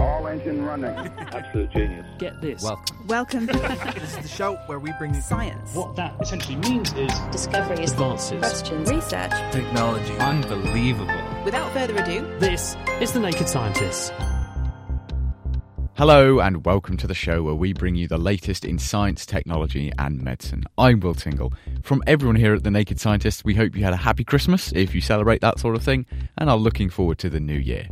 All engine running. Absolute genius. Get this. Welcome. Welcome. this is the show where we bring you Science. What that essentially means is Discoveries, advances. Questions. Research. technology. Unbelievable. Without further ado, This is The Naked Scientists. Hello, and welcome to the show where we bring you the latest in science, technology, and medicine. I'm Will Tingle. From everyone here at The Naked Scientists, we hope you had a happy Christmas if you celebrate that sort of thing, and are looking forward to the new year.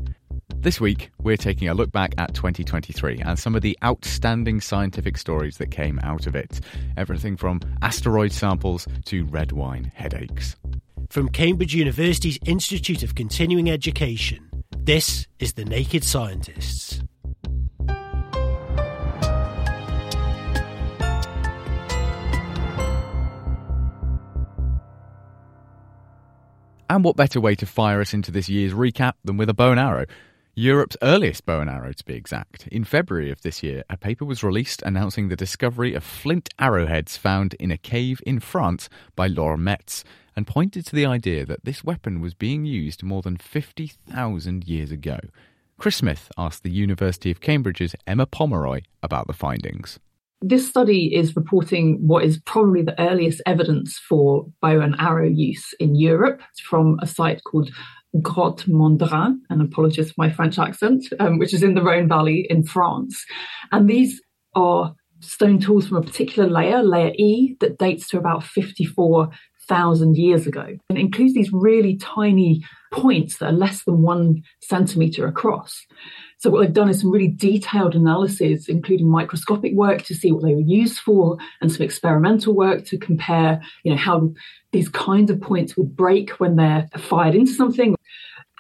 This week, we're taking a look back at 2023 and some of the outstanding scientific stories that came out of it. Everything from asteroid samples to red wine headaches. From Cambridge University's Institute of Continuing Education, this is The Naked Scientists. And what better way to fire us into this year's recap than with a bow and arrow? Europe's earliest bow and arrow, to be exact. In February of this year, a paper was released announcing the discovery of flint arrowheads found in a cave in France by Laura Metz, and pointed to the idea that this weapon was being used more than 50,000 years ago. Chris Smith asked the University of Cambridge's Emma Pomeroy about the findings. This study is reporting what is probably the earliest evidence for bow and arrow use in Europe from a site called Grotte Mandrin, and apologies for my French accent, um, which is in the Rhone Valley in France. And these are stone tools from a particular layer, layer E, that dates to about 54,000 years ago. And it includes these really tiny points that are less than one centimeter across. So what they've done is some really detailed analysis, including microscopic work to see what they were used for, and some experimental work to compare, you know, how these kinds of points would break when they're fired into something.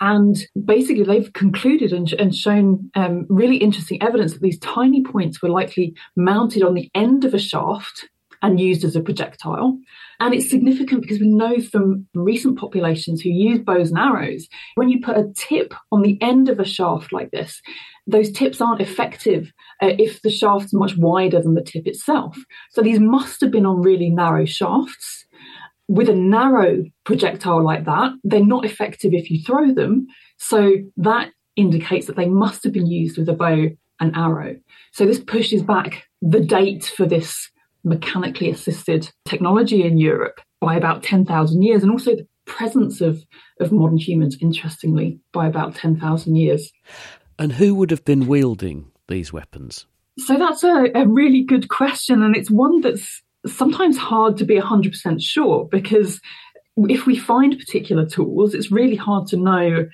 And basically, they've concluded and, and shown um, really interesting evidence that these tiny points were likely mounted on the end of a shaft and used as a projectile. And it's significant because we know from recent populations who use bows and arrows, when you put a tip on the end of a shaft like this, those tips aren't effective uh, if the shaft's much wider than the tip itself. So these must have been on really narrow shafts. With a narrow projectile like that, they're not effective if you throw them. So that indicates that they must have been used with a bow and arrow. So this pushes back the date for this mechanically assisted technology in Europe by about 10,000 years, and also the presence of, of modern humans, interestingly, by about 10,000 years. And who would have been wielding these weapons? So that's a, a really good question, and it's one that's sometimes hard to be 100% sure because if we find particular tools, it's really hard to know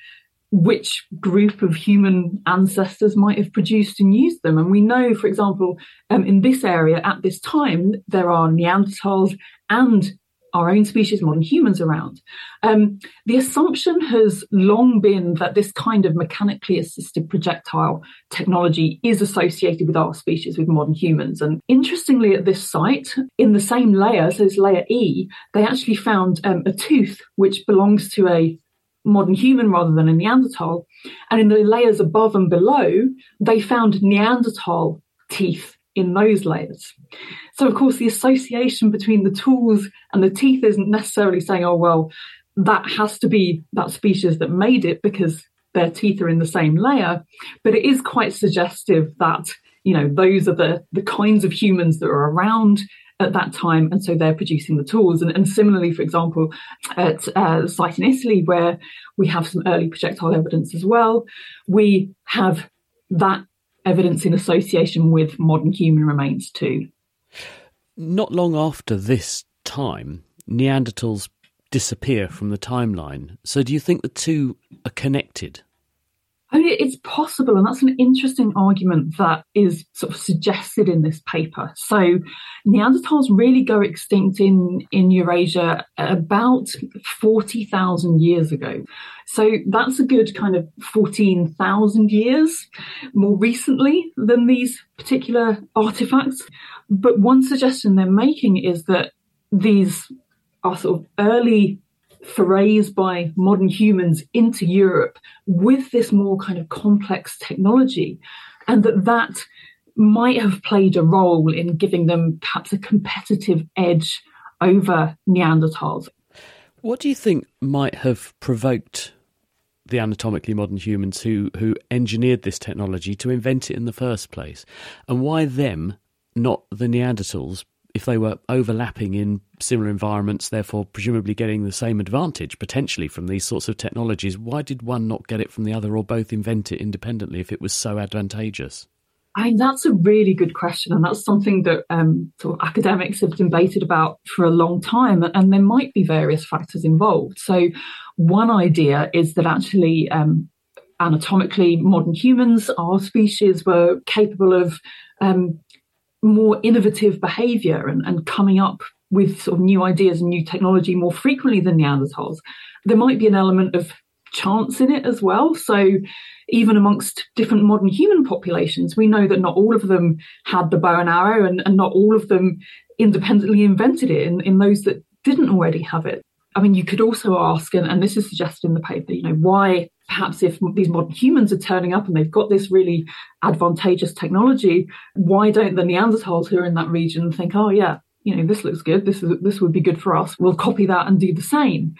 which group of human ancestors might have produced and used them. And we know, for example, um, in this area at this time, there are Neanderthals and our own species, modern humans around. Um, the assumption has long been that this kind of mechanically assisted projectile technology is associated with our species, with modern humans. And interestingly, at this site, in the same layer, so it's layer E, they actually found um, a tooth which belongs to a modern human rather than a Neanderthal. And in the layers above and below, they found Neanderthal teeth in those layers. So, of course, the association between the tools and the teeth isn't necessarily saying, oh, well, that has to be that species that made it because their teeth are in the same layer. But it is quite suggestive that, you know, those are the, the kinds of humans that are around at that time, and so they're producing the tools. And, and similarly, for example, at uh, a site in Italy where we have some early projectile evidence as well, we have that evidence in association with modern human remains too. Not long after this time, Neanderthals disappear from the timeline. So do you think the two are connected? I mean, it's possible, and that's an interesting argument that is sort of suggested in this paper. So, Neanderthals really go extinct in, in Eurasia about 40,000 years ago. So, that's a good kind of 14,000 years more recently than these particular artifacts. But one suggestion they're making is that these are sort of early forays by modern humans into Europe with this more kind of complex technology, and that that might have played a role in giving them perhaps a competitive edge over Neanderthals. What do you think might have provoked the anatomically modern humans who, who engineered this technology to invent it in the first place? And why them, not the Neanderthals, if they were overlapping in similar environments, therefore presumably getting the same advantage potentially from these sorts of technologies, why did one not get it from the other or both invent it independently if it was so advantageous? I mean, that's a really good question. And that's something that um, sort of academics have debated about for a long time. And there might be various factors involved. So, one idea is that actually, um, anatomically, modern humans, our species, were capable of um, more innovative behavior and, and coming up with sort of new ideas and new technology more frequently than Neanderthals. There might be an element of chance in it as well. So even amongst different modern human populations, we know that not all of them had the bow and arrow and, and not all of them independently invented it in, in those that didn't already have it. I mean, you could also ask, and, and this is suggested in the paper, you know, why perhaps if these modern humans are turning up and they've got this really advantageous technology, why don't the Neanderthals who are in that region think, oh yeah, you know, this looks good. This is this would be good for us. We'll copy that and do the same.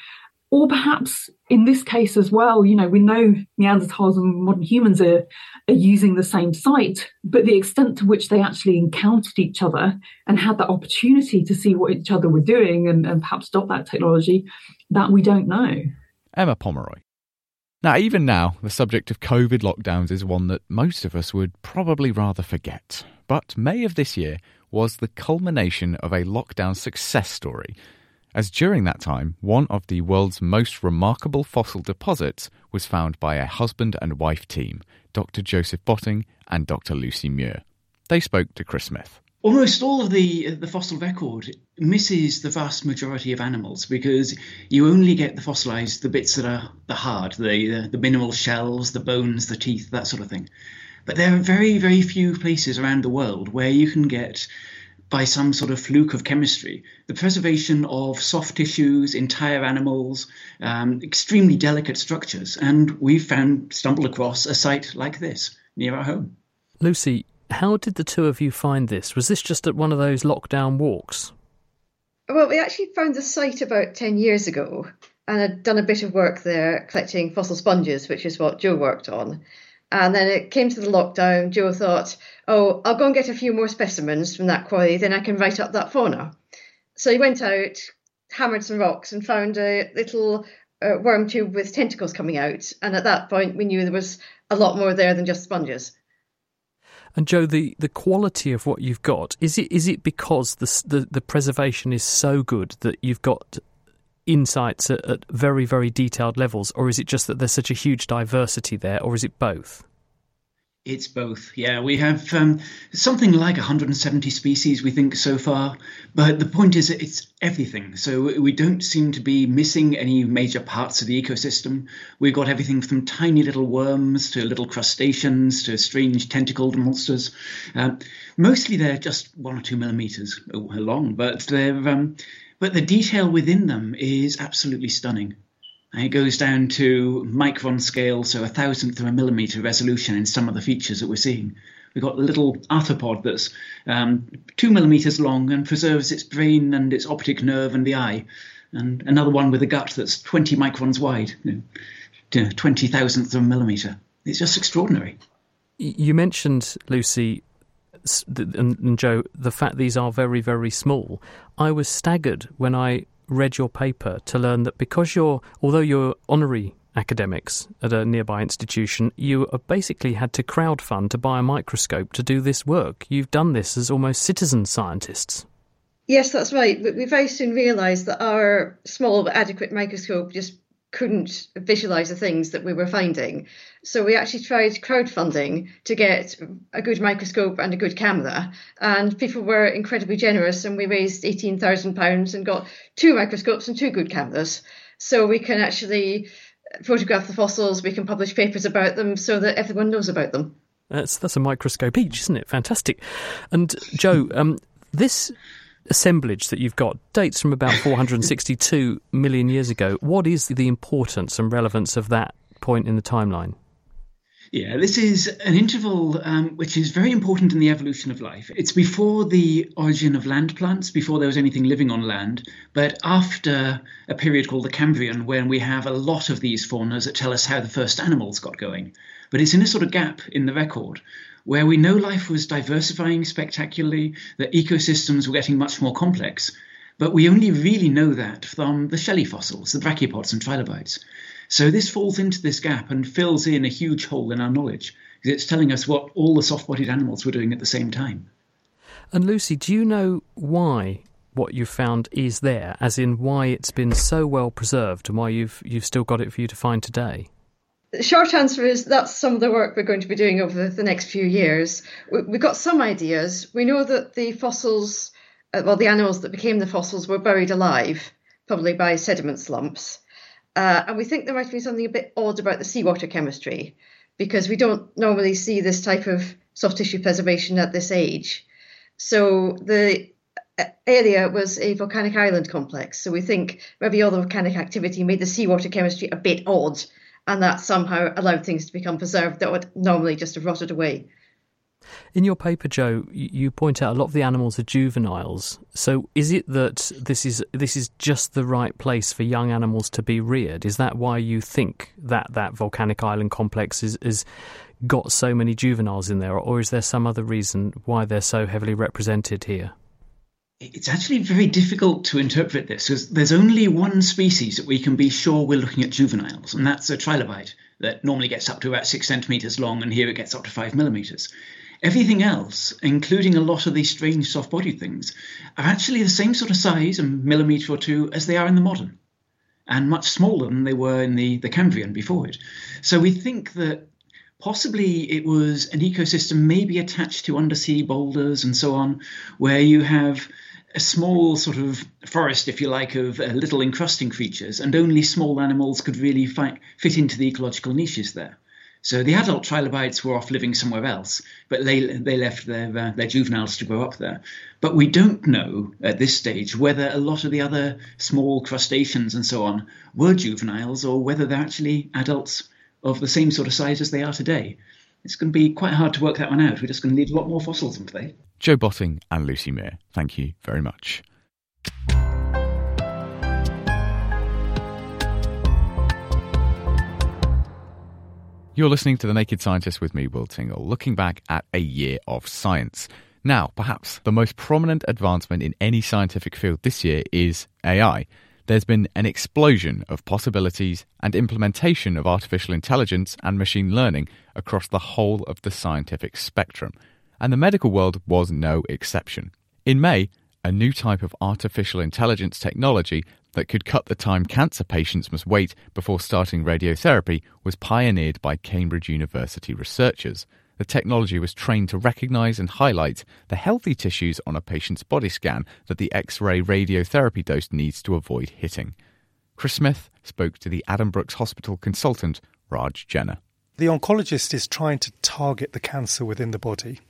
Or perhaps in this case as well, you know, we know Neanderthals and modern humans are, are using the same site, but the extent to which they actually encountered each other and had that opportunity to see what each other were doing and, and perhaps adopt that technology, that we don't know. Emma Pomeroy. Now, even now, the subject of COVID lockdowns is one that most of us would probably rather forget. But May of this year was the culmination of a lockdown success story, as during that time, one of the world's most remarkable fossil deposits was found by a husband and wife team, Dr. Joseph Botting and Dr. Lucy Muir. They spoke to Chris Smith almost all of the the fossil record misses the vast majority of animals because you only get the fossilized the bits that are the hard, the, the the mineral shells, the bones, the teeth, that sort of thing. But there are very very few places around the world where you can get by some sort of fluke of chemistry, the preservation of soft tissues, entire animals, um, extremely delicate structures. And we've found, stumbled across a site like this near our home. Lucy, how did the two of you find this? Was this just at one of those lockdown walks? Well, we actually found the site about 10 years ago and had done a bit of work there collecting fossil sponges, which is what Joe worked on. And then it came to the lockdown. Joe thought, oh, I'll go and get a few more specimens from that quarry, then I can write up that fauna. So he went out, hammered some rocks, and found a little uh, worm tube with tentacles coming out. And at that point, we knew there was a lot more there than just sponges. And Joe, the, the quality of what you've got is it is it because the the, the preservation is so good that you've got insights at, at very very detailed levels, or is it just that there's such a huge diversity there, or is it both? It's both. Yeah, we have um, something like 170 species, we think, so far. But the point is, it's everything. So we don't seem to be missing any major parts of the ecosystem. We've got everything from tiny little worms to little crustaceans to strange tentacled monsters. Uh, mostly they're just one or two millimeters long, but they're. Um, but the detail within them is absolutely stunning. It goes down to micron scale, so a thousandth of a millimeter resolution in some of the features that we're seeing. We've got a little arthropod that's um, two millimeters long and preserves its brain and its optic nerve and the eye, and another one with a gut that's 20 microns wide, you know, 20 thousandths of a millimeter. It's just extraordinary. You mentioned, Lucy, and Joe, the fact these are very, very small. I was staggered when I read your paper to learn that because you're, although you're honorary academics at a nearby institution, you basically had to crowdfund to buy a microscope to do this work. You've done this as almost citizen scientists. Yes, that's right. We very soon realised that our small but adequate microscope just couldn't visualize the things that we were finding. So we actually tried crowdfunding to get a good microscope and a good camera. And people were incredibly generous, and we raised £18,000 and got two microscopes and two good cameras. So we can actually photograph the fossils, we can publish papers about them so that everyone knows about them. That's that's a microscope each, isn't it? Fantastic. And Joe, um, this assemblage that you've got dates from about 462 million years ago. What is the importance and relevance of that point in the timeline? Yeah, this is an interval um, which is very important in the evolution of life. It's before the origin of land plants, before there was anything living on land, but after a period called the Cambrian, when we have a lot of these faunas that tell us how the first animals got going. But it's in a sort of gap in the record where we know life was diversifying spectacularly, that ecosystems were getting much more complex. But we only really know that from the shelly fossils, the brachiopods and trilobites. So this falls into this gap and fills in a huge hole in our knowledge because it's telling us what all the soft bodied animals were doing at the same time. And Lucy, do you know why what you found is there, as in why it's been so well preserved and why you've you've still got it for you to find today? Short answer is that's some of the work we're going to be doing over the next few years. We've got some ideas. We know that the fossils, uh, well, the animals that became the fossils were buried alive, probably by sediment slumps. Uh, and we think there might be something a bit odd about the seawater chemistry because we don't normally see this type of soft tissue preservation at this age. So the uh, area was a volcanic island complex. So we think maybe all the volcanic activity made the seawater chemistry a bit odd and that somehow allowed things to become preserved that would normally just have rotted away. In your paper, Joe, you point out a lot of the animals are juveniles. So, is it that this is this is just the right place for young animals to be reared? Is that why you think that that volcanic island complex is, is got so many juveniles in there, or is there some other reason why they're so heavily represented here? It's actually very difficult to interpret this because there's only one species that we can be sure we're looking at juveniles, and that's a trilobite that normally gets up to about six centimeters long, and here it gets up to five millimeters. Everything else, including a lot of these strange soft bodied things, are actually the same sort of size, a millimeter or two, as they are in the modern, and much smaller than they were in the, the Cambrian before it. So we think that possibly it was an ecosystem maybe attached to undersea boulders and so on, where you have a small sort of forest, if you like, of uh, little encrusting creatures, and only small animals could really fi- fit into the ecological niches there. So the adult trilobites were off living somewhere else, but they they left their uh, their juveniles to grow up there. But we don't know at this stage whether a lot of the other small crustaceans and so on were juveniles or whether they're actually adults of the same sort of size as they are today. It's going to be quite hard to work that one out. We're just going to need a lot more fossils in play. Joe Botting and Lucy Muir, thank you very much. You're listening to The Naked Scientist with me, Will Tingle, looking back at a year of science. Now, perhaps the most prominent advancement in any scientific field this year is AI. There's been an explosion of possibilities and implementation of artificial intelligence and machine learning across the whole of the scientific spectrum and the medical world was no exception. In May, a new type of artificial intelligence technology that could cut the time cancer patients must wait before starting radiotherapy was pioneered by Cambridge University researchers. The technology was trained to recognize and highlight the healthy tissues on a patient's body scan that the X ray radiotherapy dose needs to avoid hitting. Chris Smith spoke to the Addenbrooke's Hospital consultant, Raj Jena. The oncologist is trying to target the cancer within the body.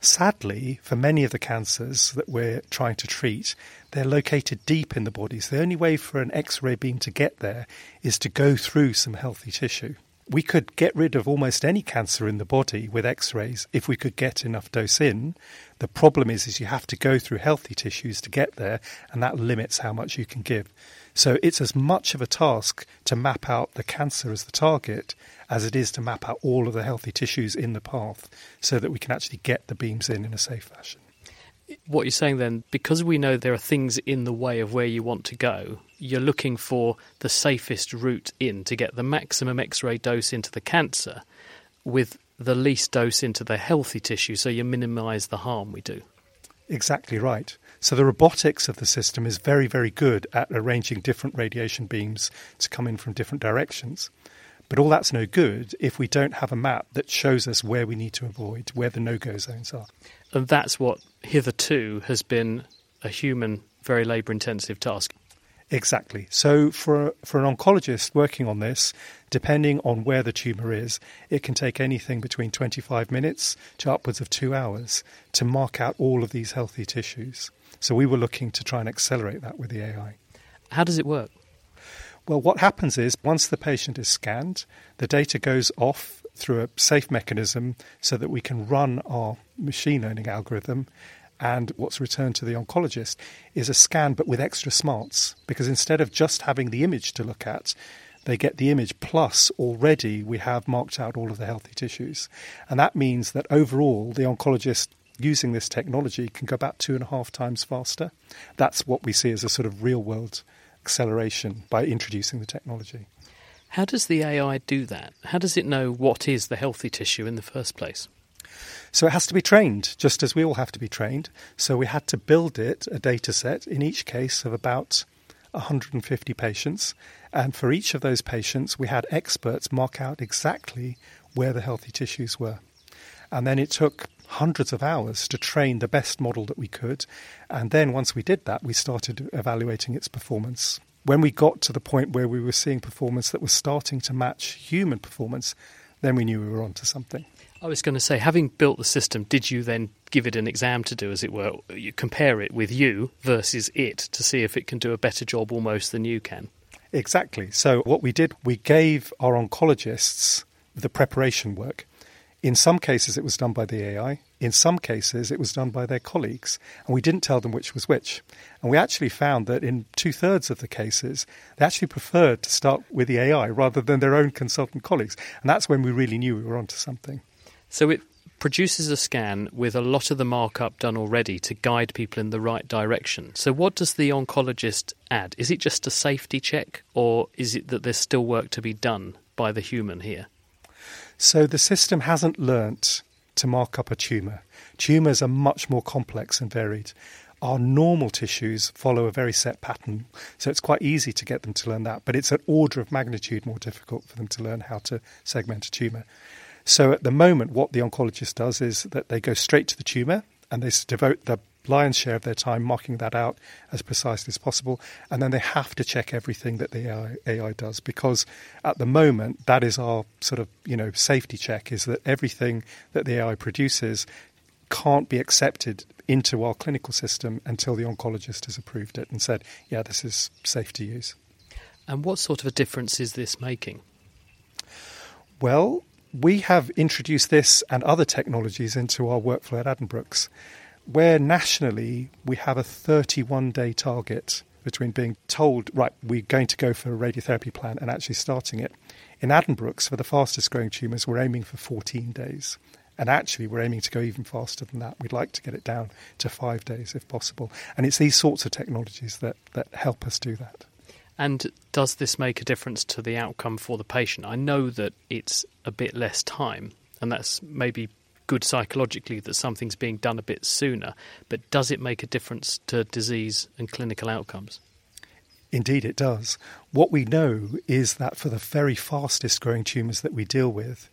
Sadly, for many of the cancers that we're trying to treat, they're located deep in the body. So the only way for an X ray beam to get there is to go through some healthy tissue. We could get rid of almost any cancer in the body with X rays if we could get enough dose in. The problem is, is you have to go through healthy tissues to get there, and that limits how much you can give. So it's as much of a task to map out the cancer as the target as it is to map out all of the healthy tissues in the path so that we can actually get the beams in in a safe fashion. What you're saying then, because we know there are things in the way of where you want to go, you're looking for the safest route in to get the maximum X ray dose into the cancer with the least dose into the healthy tissue so you minimise the harm we do. Exactly right. So the robotics of the system is very, very good at arranging different radiation beams to come in from different directions. But all that's no good if we don't have a map that shows us where we need to avoid, where the no go zones are. And that's what hitherto has been a human, very labour intensive task. Exactly. So for for an oncologist working on this, depending on where the tumor is, it can take anything between 25 minutes to upwards of 2 hours to mark out all of these healthy tissues. So we were looking to try and accelerate that with the AI. How does it work? Well, what happens is once the patient is scanned, the data goes off through a safe mechanism so that we can run our machine learning algorithm and what's returned to the oncologist is a scan but with extra smarts because instead of just having the image to look at, they get the image plus already we have marked out all of the healthy tissues. And that means that overall the oncologist using this technology can go about two and a half times faster. That's what we see as a sort of real world acceleration by introducing the technology. How does the AI do that? How does it know what is the healthy tissue in the first place? So it has to be trained, just as we all have to be trained. So we had to build it, a data set, in each case of about 150 patients. And for each of those patients, we had experts mark out exactly where the healthy tissues were. And then it took hundreds of hours to train the best model that we could. And then once we did that, we started evaluating its performance. When we got to the point where we were seeing performance that was starting to match human performance, then we knew we were onto something. I was going to say, having built the system, did you then give it an exam to do, as it were? You compare it with you versus it to see if it can do a better job almost than you can. Exactly. So, what we did, we gave our oncologists the preparation work. In some cases, it was done by the AI. In some cases, it was done by their colleagues. And we didn't tell them which was which. And we actually found that in two thirds of the cases, they actually preferred to start with the AI rather than their own consultant colleagues. And that's when we really knew we were onto something. So it produces a scan with a lot of the markup done already to guide people in the right direction. So, what does the oncologist add? Is it just a safety check, or is it that there's still work to be done by the human here? So, the system hasn't learnt to mark up a tumour. Tumours are much more complex and varied. Our normal tissues follow a very set pattern, so it's quite easy to get them to learn that, but it's an order of magnitude more difficult for them to learn how to segment a tumour. So at the moment, what the oncologist does is that they go straight to the tumour and they devote the lion's share of their time marking that out as precisely as possible. And then they have to check everything that the AI, AI, does because at the moment, that is our sort of, you know, safety check is that everything that the AI produces can't be accepted into our clinical system until the oncologist has approved it and said, yeah, this is safe to use. And what sort of a difference is this making? Well, we have introduced this and other technologies into our workflow at Addenbrooke's, where nationally we have a 31 day target between being told, right, we're going to go for a radiotherapy plan and actually starting it. In Addenbrooke's, for the fastest growing tumours, we're aiming for 14 days. And actually, we're aiming to go even faster than that. We'd like to get it down to five days if possible. And it's these sorts of technologies that, that help us do that. And does this make a difference to the outcome for the patient? I know that it's a bit less time, and that's maybe good psychologically that something's being done a bit sooner, but does it make a difference to disease and clinical outcomes? Indeed, it does. What we know is that for the very fastest growing tumours that we deal with,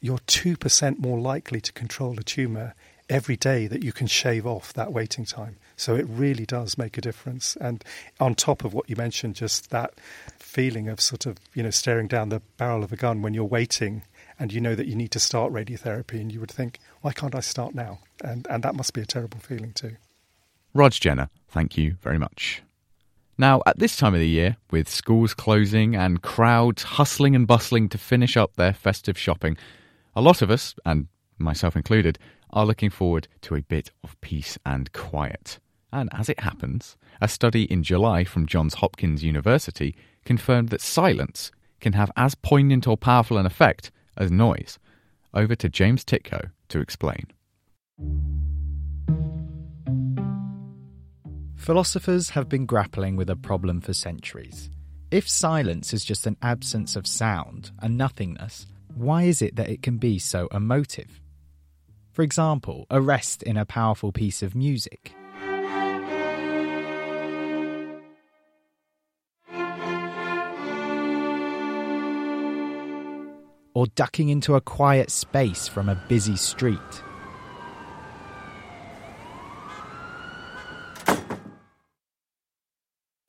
you're 2% more likely to control a tumour every day that you can shave off that waiting time. So it really does make a difference. And on top of what you mentioned, just that feeling of sort of, you know, staring down the barrel of a gun when you're waiting and you know that you need to start radiotherapy and you would think, why can't I start now? And, and that must be a terrible feeling too. Raj Jena, thank you very much. Now, at this time of the year, with schools closing and crowds hustling and bustling to finish up their festive shopping, a lot of us, and myself included, are looking forward to a bit of peace and quiet. And as it happens, a study in July from Johns Hopkins University confirmed that silence can have as poignant or powerful an effect as noise. Over to James Tytko to explain. Philosophers have been grappling with a problem for centuries. If silence is just an absence of sound and nothingness, why is it that it can be so emotive? For example, a rest in a powerful piece of music or ducking into a quiet space from a busy street.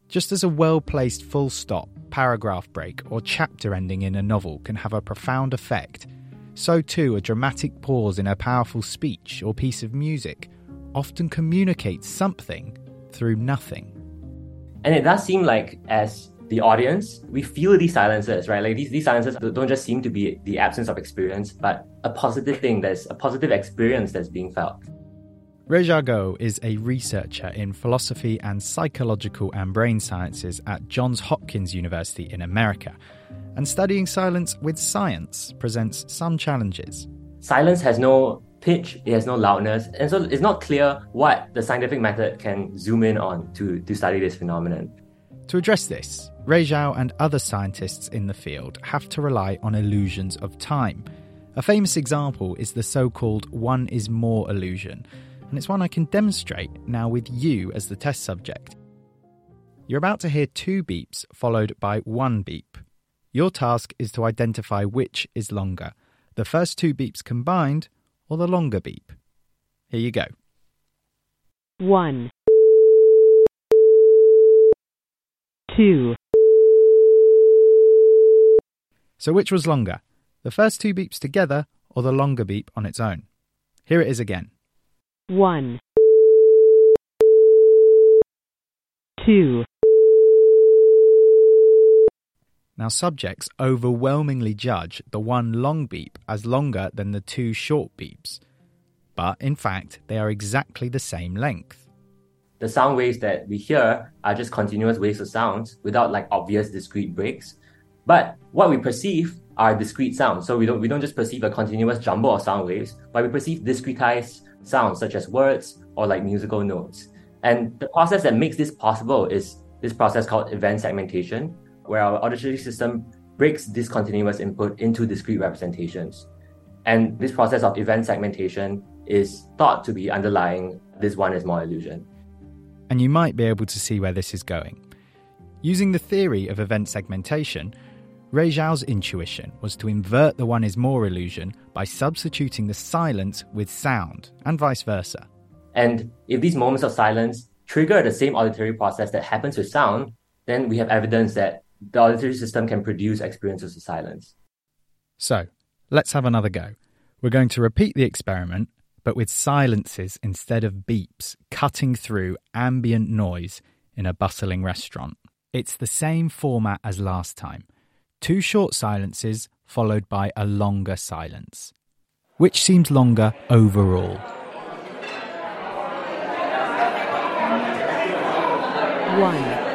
Just as a well placed full stop, paragraph break, or chapter ending in a novel can have a profound effect, so too a dramatic pause in a powerful speech or piece of music often communicates something through nothing. And it does seem like, as the audience, we feel these silences, right? Like these, these silences don't just seem to be the absence of experience, but a positive thing, there's a positive experience that's being felt. Rui Zhe Goh is a researcher in philosophy and psychological and brain sciences at Johns Hopkins University in America. And studying silence with science presents some challenges. Silence has no pitch, it has no loudness, and so it's not clear what the scientific method can zoom in on to, to study this phenomenon. To address this, Zhao and other scientists in the field have to rely on illusions of time. A famous example is the so called one is more illusion, and it's one I can demonstrate now with you as the test subject. You're about to hear two beeps followed by one beep. Your task is to identify which is longer, the first two beeps combined or the longer beep. Here you go. 1 2 So, which was longer, the first two beeps together or the longer beep on its own? Here it is again. 1 2 Now, subjects overwhelmingly judge the one long beep as longer than the two short beeps. But in fact, they are exactly the same length. The sound waves that we hear are just continuous waves of sounds without like obvious discrete breaks. But what we perceive are discrete sounds. So we don't we don't just perceive a continuous jumble of sound waves, but we perceive discretized sounds such as words or like musical notes. And the process that makes this possible is this process called event segmentation, where our auditory system breaks discontinuous input into discrete representations. And this process of event segmentation is thought to be underlying this one is more illusion. And you might be able to see where this is going. Using the theory of event segmentation, Zhao's intuition was to invert the one is more illusion by substituting the silence with sound, and vice versa. And if these moments of silence trigger the same auditory process that happens with sound, then we have evidence that the auditory system can produce experiences of silence. So, let's have another go. We're going to repeat the experiment, but with silences instead of beeps cutting through ambient noise in a bustling restaurant. It's the same format as last time two short silences followed by a longer silence. Which seems longer overall? One.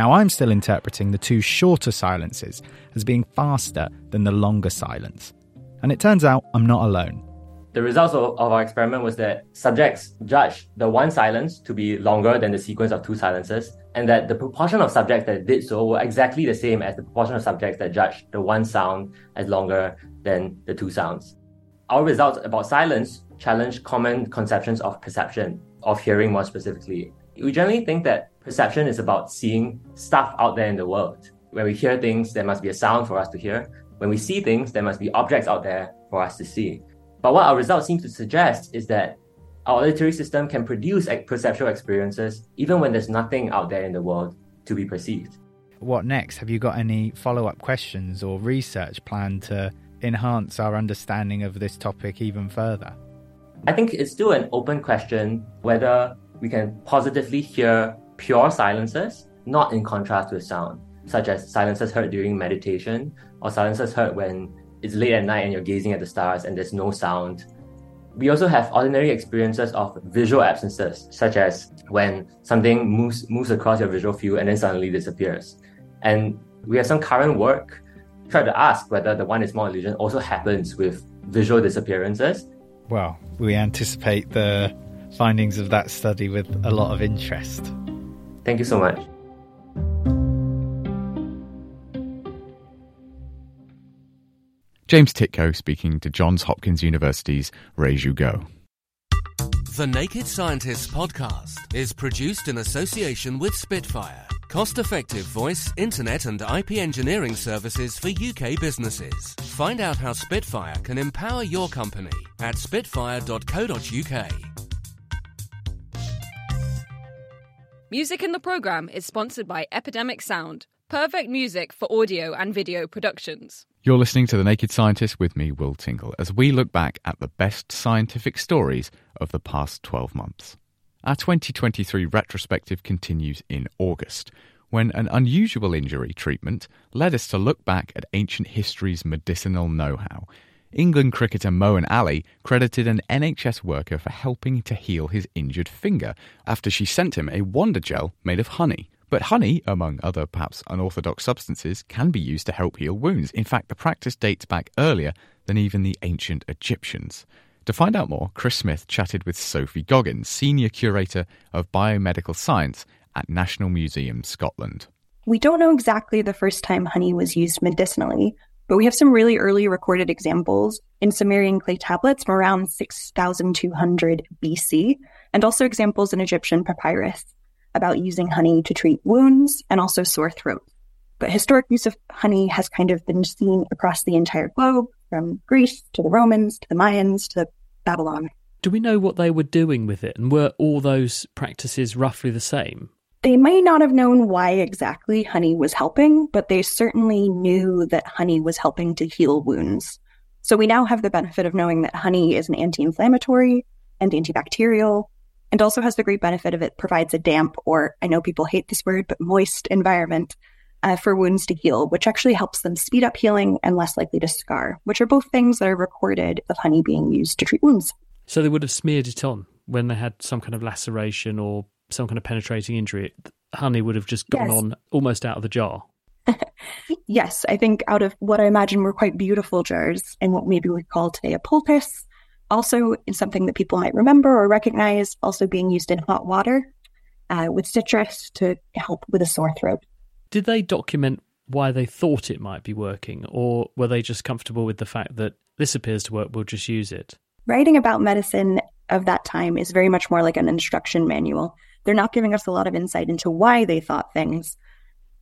Now, I'm still interpreting the two shorter silences as being faster than the longer silence. And it turns out I'm not alone. The results of, of our experiment was that subjects judged the one silence to be longer than the sequence of two silences, and that the proportion of subjects that did so were exactly the same as the proportion of subjects that judged the one sound as longer than the two sounds. Our results about silence challenge common conceptions of perception, of hearing more specifically. We generally think that perception is about seeing stuff out there in the world. When we hear things, there must be a sound for us to hear. When we see things, there must be objects out there for us to see. But what our results seem to suggest is that our auditory system can produce perceptual experiences even when there's nothing out there in the world to be perceived. What next? Have you got any follow up questions or research planned to enhance our understanding of this topic even further? I think it's still an open question whether we can positively hear pure silences, not in contrast with sound, such as silences heard during meditation or silences heard when it's late at night and you're gazing at the stars and there's no sound. We also have ordinary experiences of visual absences, such as when something moves moves across your visual field and then suddenly disappears. And we have some current work try to ask whether the one is more illusion also happens with visual disappearances. Well, we anticipate the findings of that study with a lot of interest. Thank you so much. James Tytko speaking to Johns Hopkins University's Ray Go. The Naked Scientists podcast is produced in association with Spitfire, cost effective voice, internet, and IP engineering services for UK businesses. Find out how Spitfire can empower your company at spitfire.co.uk. Music in the program is sponsored by Epidemic Sound, perfect music for audio and video productions. You're listening to The Naked Scientist with me, Will Tingle, as we look back at the best scientific stories of the past 12 months. Our 2023 retrospective continues in August, when an unusual injury treatment led us to look back at ancient history's medicinal know how. England cricketer Moeen Ali credited an NHS worker for helping to heal his injured finger after she sent him a wonder gel made of honey. But honey, among other perhaps unorthodox substances, can be used to help heal wounds. In fact, the practice dates back earlier than even the ancient Egyptians. To find out more, Chris Smith chatted with Sophie Goggins, Senior Curator of Biomedical Science at National Museum Scotland. We don't know exactly the first time honey was used medicinally, but we have some really early recorded examples in Sumerian clay tablets from around 6200 BC, and also examples in Egyptian papyrus about using honey to treat wounds and also sore throat. But historic use of honey has kind of been seen across the entire globe, from Greece to the Romans to the Mayans to Babylon. Do we know what they were doing with it? And were all those practices roughly the same? They may not have known why exactly honey was helping, but they certainly knew that honey was helping to heal wounds. So we now have the benefit of knowing that honey is an anti inflammatory and antibacterial and also has the great benefit of it provides a damp, or I know people hate this word, but moist environment uh, for wounds to heal, which actually helps them speed up healing and less likely to scar, which are both things that are recorded of honey being used to treat wounds. So they would have smeared it on when they had some kind of laceration or some kind of penetrating injury. Honey would have just gone yes. on almost out of the jar. yes, I think out of what I imagine were quite beautiful jars and what maybe we call today a poultice, also in something that people might remember or recognize, also being used in hot water uh, with citrus to help with a sore throat. Did they document why they thought it might be working, or were they just comfortable with the fact that this appears to work, we'll just use it? Writing about medicine of that time is very much more like an instruction manual. They're not giving us a lot of insight into why they thought things,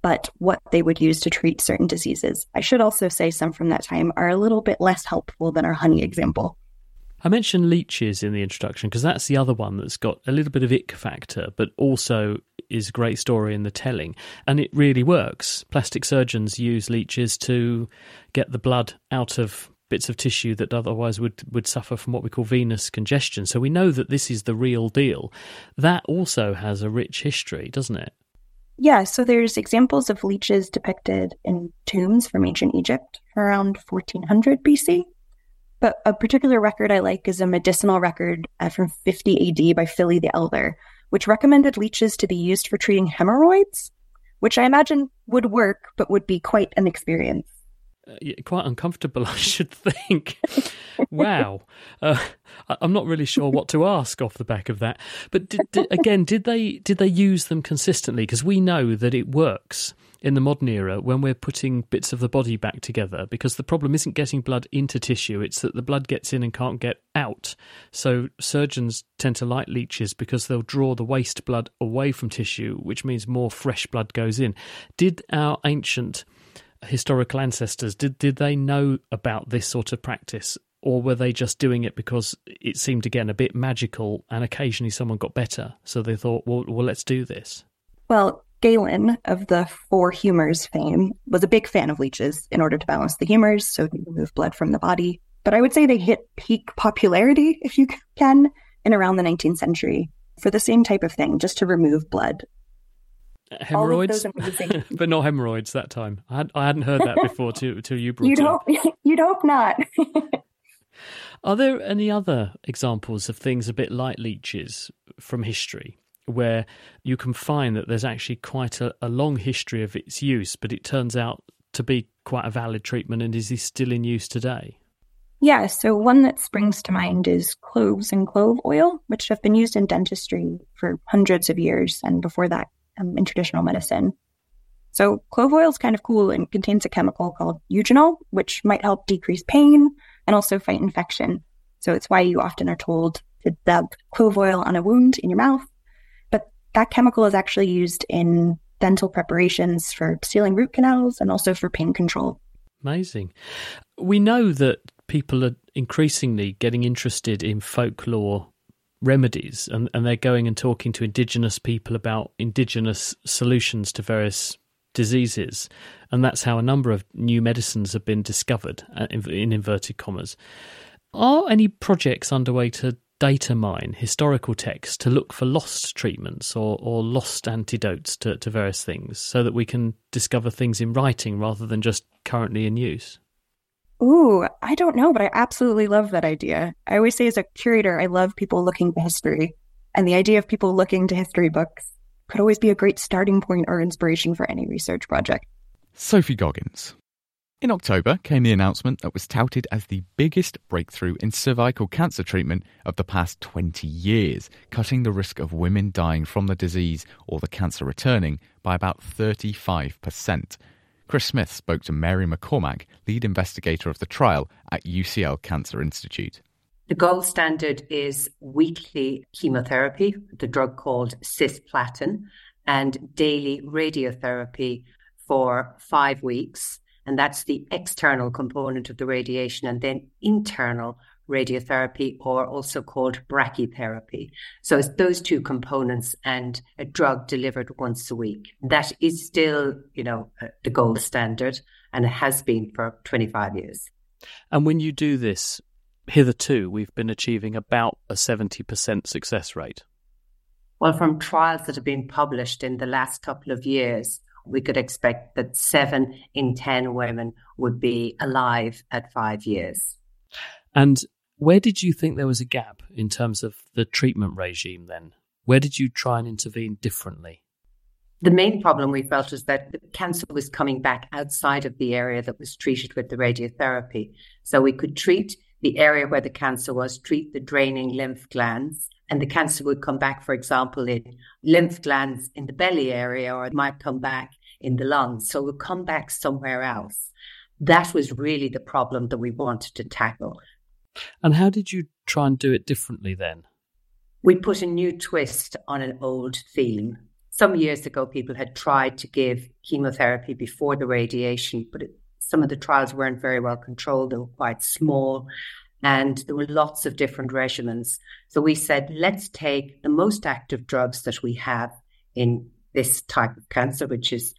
but what they would use to treat certain diseases. I should also say some from that time are a little bit less helpful than our honey example. I mentioned leeches in the introduction because that's the other one that's got a little bit of ick factor, but also is a great story in the telling. And it really works. Plastic surgeons use leeches to get the blood out of bits of tissue that otherwise would, would suffer from what we call venous congestion. So we know that this is the real deal. That also has a rich history, doesn't it? Yeah, so there's examples of leeches depicted in tombs from ancient Egypt around 1400 BC. But a particular record I like is a medicinal record uh, from 50 AD by Pliny the Elder, which recommended leeches to be used for treating hemorrhoids, which I imagine would work, but would be quite an experience. Uh, quite uncomfortable, I should think. wow, uh, I'm not really sure what to ask off the back of that. But did, did, again, did they did they use them consistently? Because we know that it works in the modern era when we're putting bits of the body back together because the problem isn't getting blood into tissue, it's that the blood gets in and can't get out. So surgeons tend to like leeches because they'll draw the waste blood away from tissue, which means more fresh blood goes in. Did our ancient historical ancestors did did they know about this sort of practice or were they just doing it because it seemed again a bit magical and occasionally someone got better so they thought well well let's do this well Galen of the Four Humors fame was a big fan of leeches in order to balance the humors, so to remove blood from the body. But I would say they hit peak popularity, if you can, in around the 19th century for the same type of thing, just to remove blood. Hemorrhoids, but not hemorrhoids that time. I, had, I hadn't heard that before till, till you brought you'd it. Hope, you'd hope not. Are there any other examples of things a bit like leeches from history? where you can find that there's actually quite a, a long history of its use, but it turns out to be quite a valid treatment and is still in use today? Yeah, so one that springs to mind is cloves and clove oil, which have been used in dentistry for hundreds of years and before that um, in traditional medicine. So clove oil is kind of cool and contains a chemical called eugenol, which might help decrease pain and also fight infection. So it's why you often are told to dab clove oil on a wound in your mouth. But that chemical is actually used in dental preparations for sealing root canals and also for pain control. Amazing. We know that people are increasingly getting interested in folklore remedies and, and they're going and talking to indigenous people about indigenous solutions to various diseases. And that's how a number of new medicines have been discovered, uh, in, in inverted commas. Are any projects underway to data mine historical texts to look for lost treatments or, or lost antidotes to, to various things so that we can discover things in writing rather than just currently in use? Ooh, I don't know, but I absolutely love that idea. I always say as a curator, I love people looking to history. And the idea of people looking to history books could always be a great starting point or inspiration for any research project. Sophie Goggins. In October came the announcement that was touted as the biggest breakthrough in cervical cancer treatment of the past 20 years, cutting the risk of women dying from the disease or the cancer returning by about 35%. Chris Smith spoke to Mary McCormack, lead investigator of the trial at UCL Cancer Institute. The gold standard is weekly chemotherapy, the drug called cisplatin, and daily radiotherapy for five weeks. And that's the external component of the radiation, and then internal radiotherapy, or also called brachytherapy. So it's those two components and a drug delivered once a week. That is still, you know, uh, the gold standard, and it has been for 25 years. And when you do this, hitherto we've been achieving about a 70% success rate. Well, from trials that have been published in the last couple of years, we could expect that seven in 10 women would be alive at five years. And where did you think there was a gap in terms of the treatment regime then? Where did you try and intervene differently? The main problem we felt was that the cancer was coming back outside of the area that was treated with the radiotherapy. So we could treat the area where the cancer was, treat the draining lymph glands, and the cancer would come back, for example, in lymph glands in the belly area, or it might come back in the lungs. So it would come back somewhere else. That was really the problem that we wanted to tackle. And how did you try and do it differently then? We put a new twist on an old theme. Some years ago, people had tried to give chemotherapy before the radiation, but it, some of the trials weren't very well controlled. They were quite small, and there were lots of different regimens. So we said, let's take the most active drugs that we have in this type of cancer, which is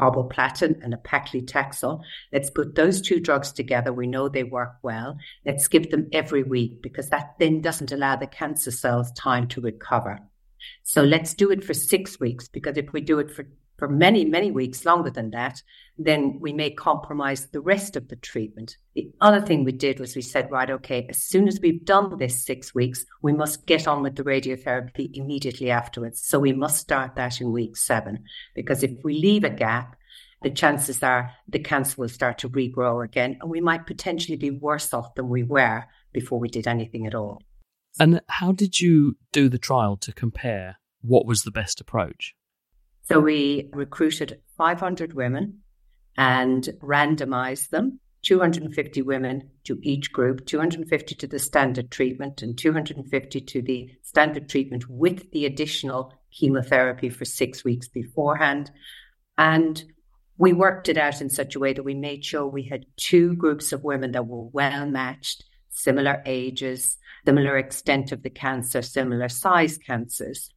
carboplatin and a paclitaxel. Let's put those two drugs together. We know they work well. Let's give them every week because that then doesn't allow the cancer cells time to recover. So let's do it for six weeks because if we do it for for many, many weeks longer than that, then we may compromise the rest of the treatment. The other thing we did was we said, right, okay, as soon as we've done this six weeks, we must get on with the radiotherapy immediately afterwards. So we must start that in week seven, because if we leave a gap, the chances are the cancer will start to regrow again, and we might potentially be worse off than we were before we did anything at all. And how did you do the trial to compare what was the best approach? So we recruited 500 women and randomized them 250 women to each group, 250 to the standard treatment, and 250 to the standard treatment with the additional chemotherapy for six weeks beforehand. And we worked it out in such a way that we made sure we had two groups of women that were well matched, similar ages, similar extent of the cancer, similar size cancers.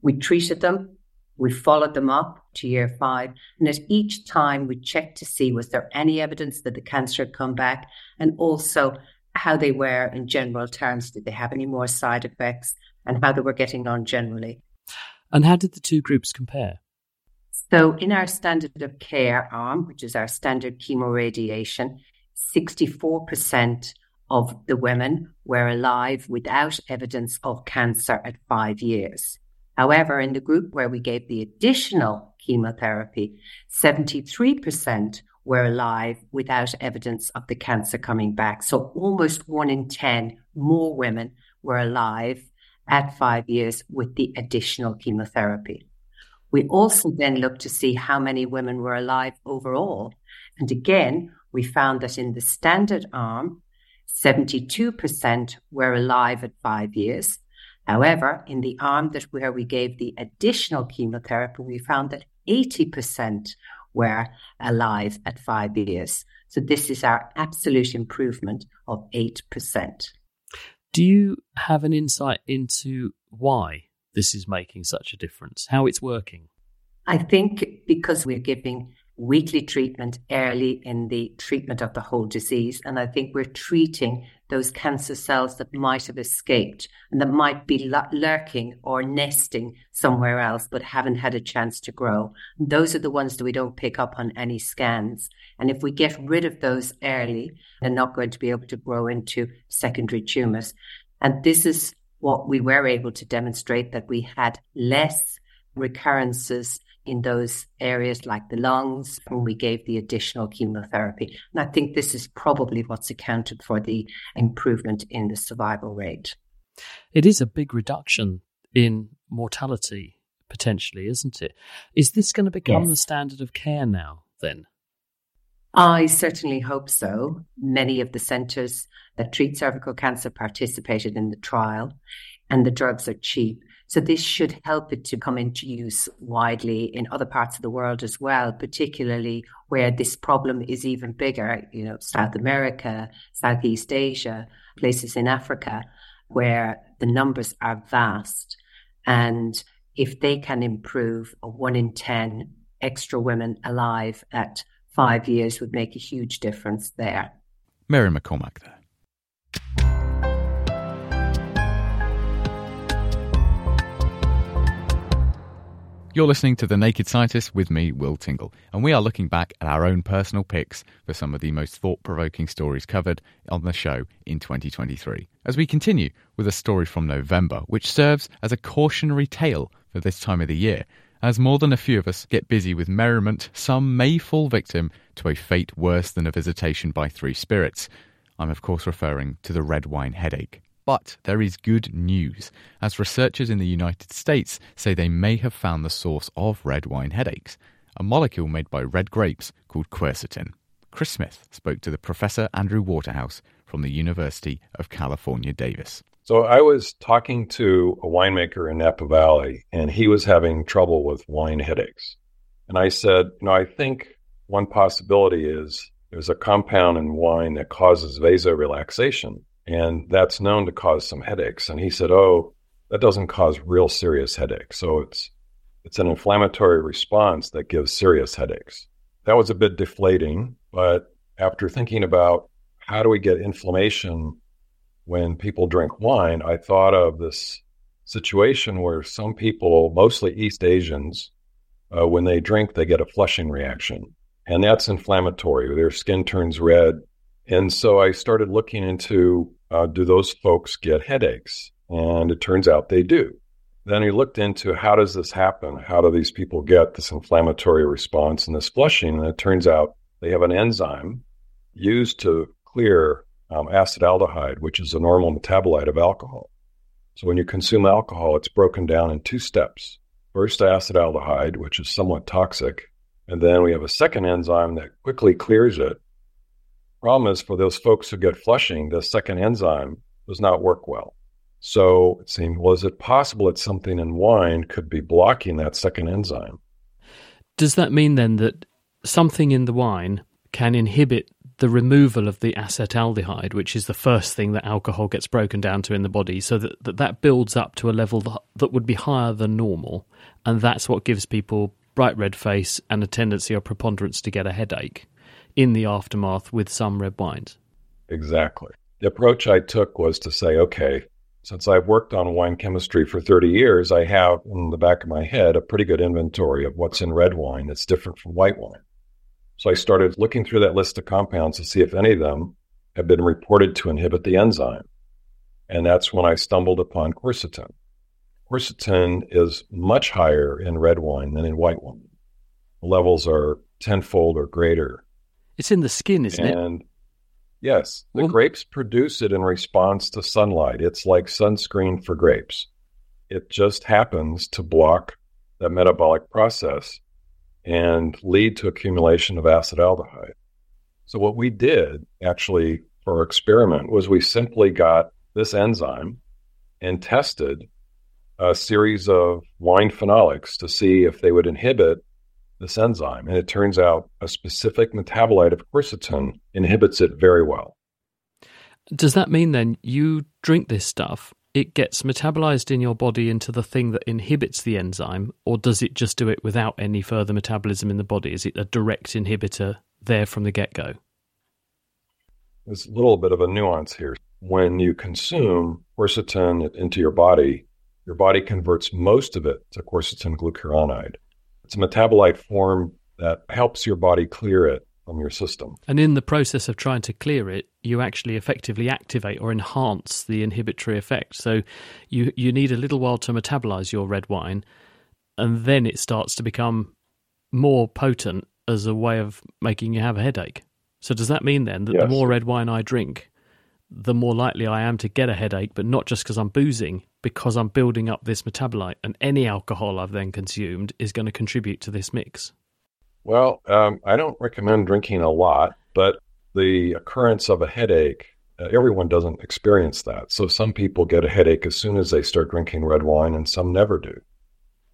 We treated them we followed them up to year five. And at each time, we checked to see was there any evidence that the cancer had come back and also how they were in general terms. Did they have any more side effects and how they were getting on generally? And how did the two groups compare? So, in our standard of care arm, which is our standard chemoradiation, 64% of the women were alive without evidence of cancer at five years. However, in the group where we gave the additional chemotherapy, 73% were alive without evidence of the cancer coming back. So almost one in 10 more women were alive at five years with the additional chemotherapy. We also then looked to see how many women were alive overall. And again, we found that in the standard arm, 72% were alive at five years. However, in the arm that where we gave the additional chemotherapy, we found that 80% were alive at five years. So this is our absolute improvement of 8%. Do you have an insight into why this is making such a difference, how it's working? I think because we're giving weekly treatment early in the treatment of the whole disease. And I think we're treating those cancer cells that might have escaped and that might be lurking or nesting somewhere else but haven't had a chance to grow. Those are the ones that we don't pick up on any scans. And if we get rid of those early, they're not going to be able to grow into secondary tumors. And this is what we were able to demonstrate that we had less recurrences in those areas like the lungs when we gave the additional chemotherapy. And I think this is probably what's accounted for the improvement in the survival rate. It is a big reduction in mortality, potentially, isn't it? Is this going to become yes. the standard of care now, then? I certainly hope so. Many of the centres that treat cervical cancer participated in the trial, and the drugs are cheap. So this should help it to come into use widely in other parts of the world as well, particularly where this problem is even bigger, you know, South America, Southeast Asia, places in Africa, where the numbers are vast. And if they can improve a one in 10 extra women alive at five years would make a huge difference there. Mary McCormack there. You're listening to The Naked Scientist with me, Will Tingle, and we are looking back at our own personal picks for some of the most thought provoking stories covered on the show in 2023. As we continue with a story from November, which serves as a cautionary tale for this time of the year. As more than a few of us get busy with merriment, some may fall victim to a fate worse than a visitation by three spirits. I'm, of course, referring to the red wine headache. But there is good news, as researchers in the United States say they may have found the source of red wine headaches, a molecule made by red grapes called quercetin. Chris Smith spoke to the Professor Andrew Waterhouse from the University of California, Davis. So I was talking to a winemaker in Napa Valley, and he was having trouble with wine headaches. And I said, you know, I think one possibility is there's a compound in wine that causes vasorelaxation and that's known to cause some headaches. And he said, "Oh, that doesn't cause real serious headaches. So it's it's an inflammatory response that gives serious headaches." That was a bit deflating, but after thinking about how do we get inflammation when people drink wine, I thought of this situation where some people, mostly East Asians, uh, when they drink, they get a flushing reaction. And that's inflammatory. Their skin turns red, and so I started looking into uh, do those folks get headaches? And it turns out they do. Then he looked into how does this happen? How do these people get this inflammatory response and this flushing? And it turns out they have an enzyme used to clear um, acetaldehyde, which is a normal metabolite of alcohol. So when you consume alcohol, it's broken down in two steps. First, acetaldehyde, which is somewhat toxic, and then we have a second enzyme that quickly clears it Problem is for those folks who get flushing, the second enzyme does not work well. So it seemed, well, is it possible that something in wine could be blocking that second enzyme? Does that mean then that something in the wine can inhibit the removal of the acetaldehyde, which is the first thing that alcohol gets broken down to in the body, so that that, that builds up to a level that, that would be higher than normal, and that's what gives people bright red face and a tendency or preponderance to get a headache in the aftermath with some red wines. Exactly. The approach I took was to say, okay, since I've worked on wine chemistry for 30 years, I have in the back of my head a pretty good inventory of what's in red wine that's different from white wine. So I started looking through that list of compounds to see if any of them have been reported to inhibit the enzyme. And that's when I stumbled upon quercetin. Quercetin is much higher in red wine than in white wine. Levels are tenfold or greater it's in the skin, isn't and, it? And yes, the well, grapes produce it in response to sunlight. It's like sunscreen for grapes. It just happens to block that metabolic process and lead to accumulation of acetaldehyde. So, what we did actually for our experiment was we simply got this enzyme and tested a series of wine phenolics to see if they would inhibit this enzyme. And it turns out a specific metabolite of quercetin inhibits it very well. Does that mean then you drink this stuff, it gets metabolized in your body into the thing that inhibits the enzyme, or does it just do it without any further metabolism in the body? Is it a direct inhibitor there from the get go? There's a little bit of a nuance here. When you consume quercetin into your body, your body converts most of it to quercetin glucuronide. It's a metabolite form that helps your body clear it from your system. And in the process of trying to clear it, you actually effectively activate or enhance the inhibitory effect. So you you need a little while to metabolize your red wine, and then it starts to become more potent as a way of making you have a headache. So does that mean then that Yes. the more red wine I drink, the more likely I am to get a headache, but not just because I'm boozing, because I'm building up this metabolite, and any alcohol I've then consumed is going to contribute to this mix. Well, um, I don't recommend drinking a lot, but the occurrence of a headache, uh, everyone doesn't experience that. So some people get a headache as soon as they start drinking red wine, and some never do.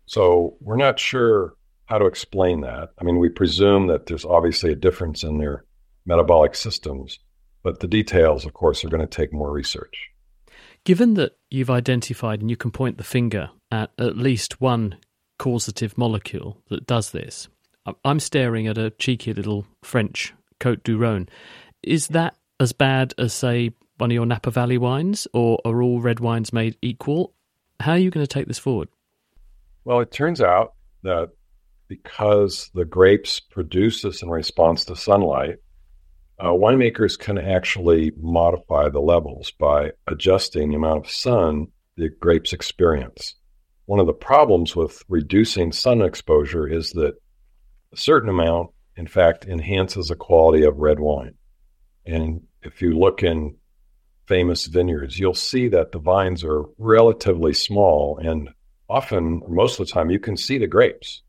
So we're not sure how to explain that. I mean, we presume that there's obviously a difference in their metabolic systems, but the details, of course, are going to take more research. Given that you've identified and you can point the finger at at least one causative molecule that does this, I'm staring at a cheeky little French Cote du Rhône. Is that as bad as, say, one of your Napa Valley wines, or are all red wines made equal? How are you going to take this forward? Well, it turns out that because the grapes produce this in response to sunlight, uh, winemakers can actually modify the levels by adjusting the amount of sun the grapes experience. One of the problems with reducing sun exposure is that a certain amount, in fact, enhances the quality of red wine. And if you look in famous vineyards, you'll see that the vines are relatively small and often, most of the time, you can see the grapes.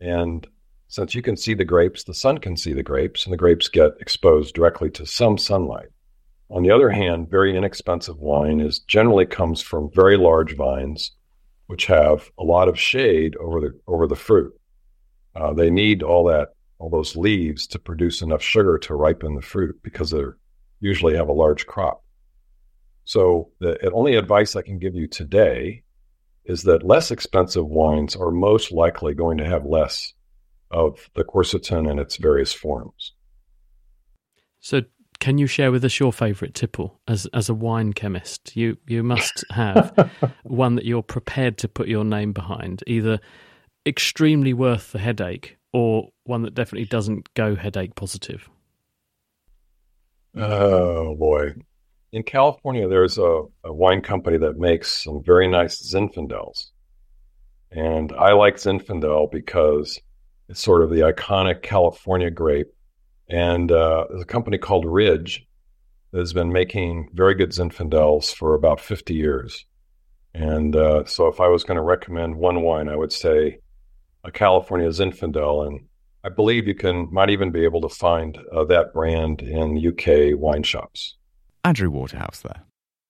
And since you can see the grapes, the sun can see the grapes, and the grapes get exposed directly to some sunlight. On the other hand, very inexpensive wine is generally comes from very large vines, which have a lot of shade over the over the fruit. Uh, they need all that all those leaves to produce enough sugar to ripen the fruit because they usually have a large crop. So the only advice I can give you today is that less expensive wines are most likely going to have less of the quercetin in its various forms. So, can you share with us your favourite tipple as as a wine chemist? You you must have one that you're prepared to put your name behind, either extremely worth the headache or one that definitely doesn't go headache positive. Oh boy. In California, there's a, a wine company that makes some very nice Zinfandels. And I like Zinfandel because it's sort of the iconic California grape. And uh, there's a company called Ridge that has been making very good Zinfandels for about 50 years. And uh, so if I was going to recommend one wine, I would say a California Zinfandel. And I believe you can might even be able to find uh, that brand in UK wine shops. Andrew Waterhouse there.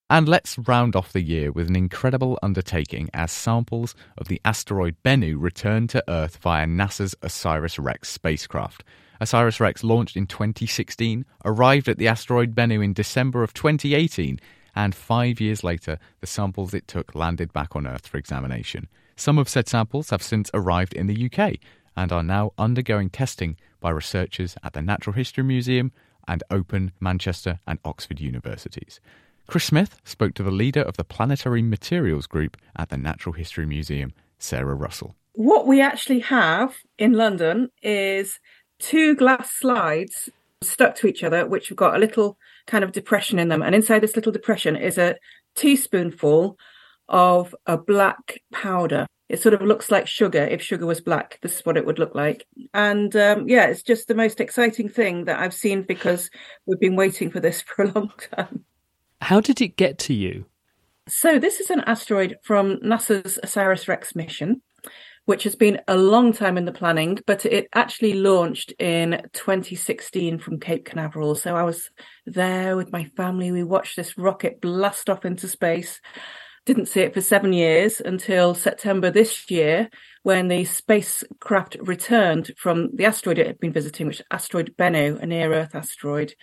And let's round off the year with an incredible undertaking as samples of the asteroid Bennu return to Earth via NASA's OSIRIS REx spacecraft. OSIRIS REx launched in 2016, arrived at the asteroid Bennu in December of 2018, and five years later, the samples it took landed back on Earth for examination. Some of said samples have since arrived in the UK and are now undergoing testing by researchers at the Natural History Museum and Open, Manchester, and Oxford universities. Chris Smith spoke to the leader of the Planetary Materials Group at the Natural History Museum, Sarah Russell. What we actually have in London is two glass slides stuck to each other, which have got a little kind of depression in them. And inside this little depression is a teaspoonful of a black powder. It sort of looks like sugar. If sugar was black, this is what it would look like. And um, yeah, it's just the most exciting thing that I've seen because we've been waiting for this for a long time. How did it get to you? So this is an asteroid from NASA's OSIRIS-REx mission, which has been a long time in the planning, but it actually launched in 2016 from Cape Canaveral. So I was there with my family. We watched this rocket blast off into space. Didn't see it for seven years until September this year, when the spacecraft returned from the asteroid it had been visiting, which is asteroid Bennu, a near Earth asteroid.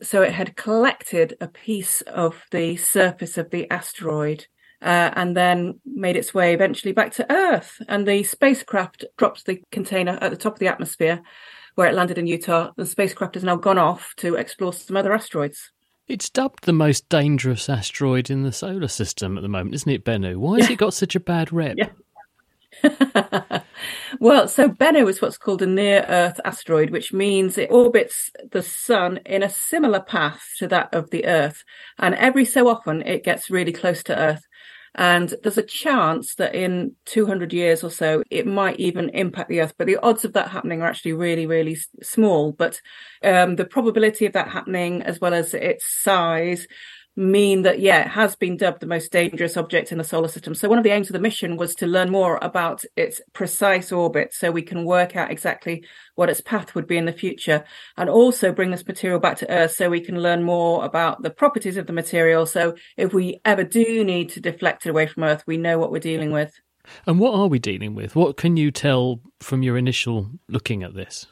So it had collected a piece of the surface of the asteroid uh, and then made its way eventually back to Earth. And the spacecraft dropped the container at the top of the atmosphere where it landed in Utah. The spacecraft has now gone off to explore some other asteroids. It's dubbed the most dangerous asteroid in the solar system at the moment, isn't it, Bennu? Why has it got such a bad rep? Yeah. well, so Bennu is what's called a near Earth asteroid, which means it orbits the sun in a similar path to that of the Earth. And every so often it gets really close to Earth. And there's a chance that in 200 years or so, it might even impact the Earth. But the odds of that happening are actually really, really small. But um, the probability of that happening, as well as its size, mean that, yeah, it has been dubbed the most dangerous object in the solar system. So one of the aims of the mission was to learn more about its precise orbit so we can work out exactly what its path would be in the future and also bring this material back to Earth so we can learn more about the properties of the material. So if we ever do need to deflect it away from Earth, we know what we're dealing with. And what are we dealing with? What can you tell from your initial looking at this?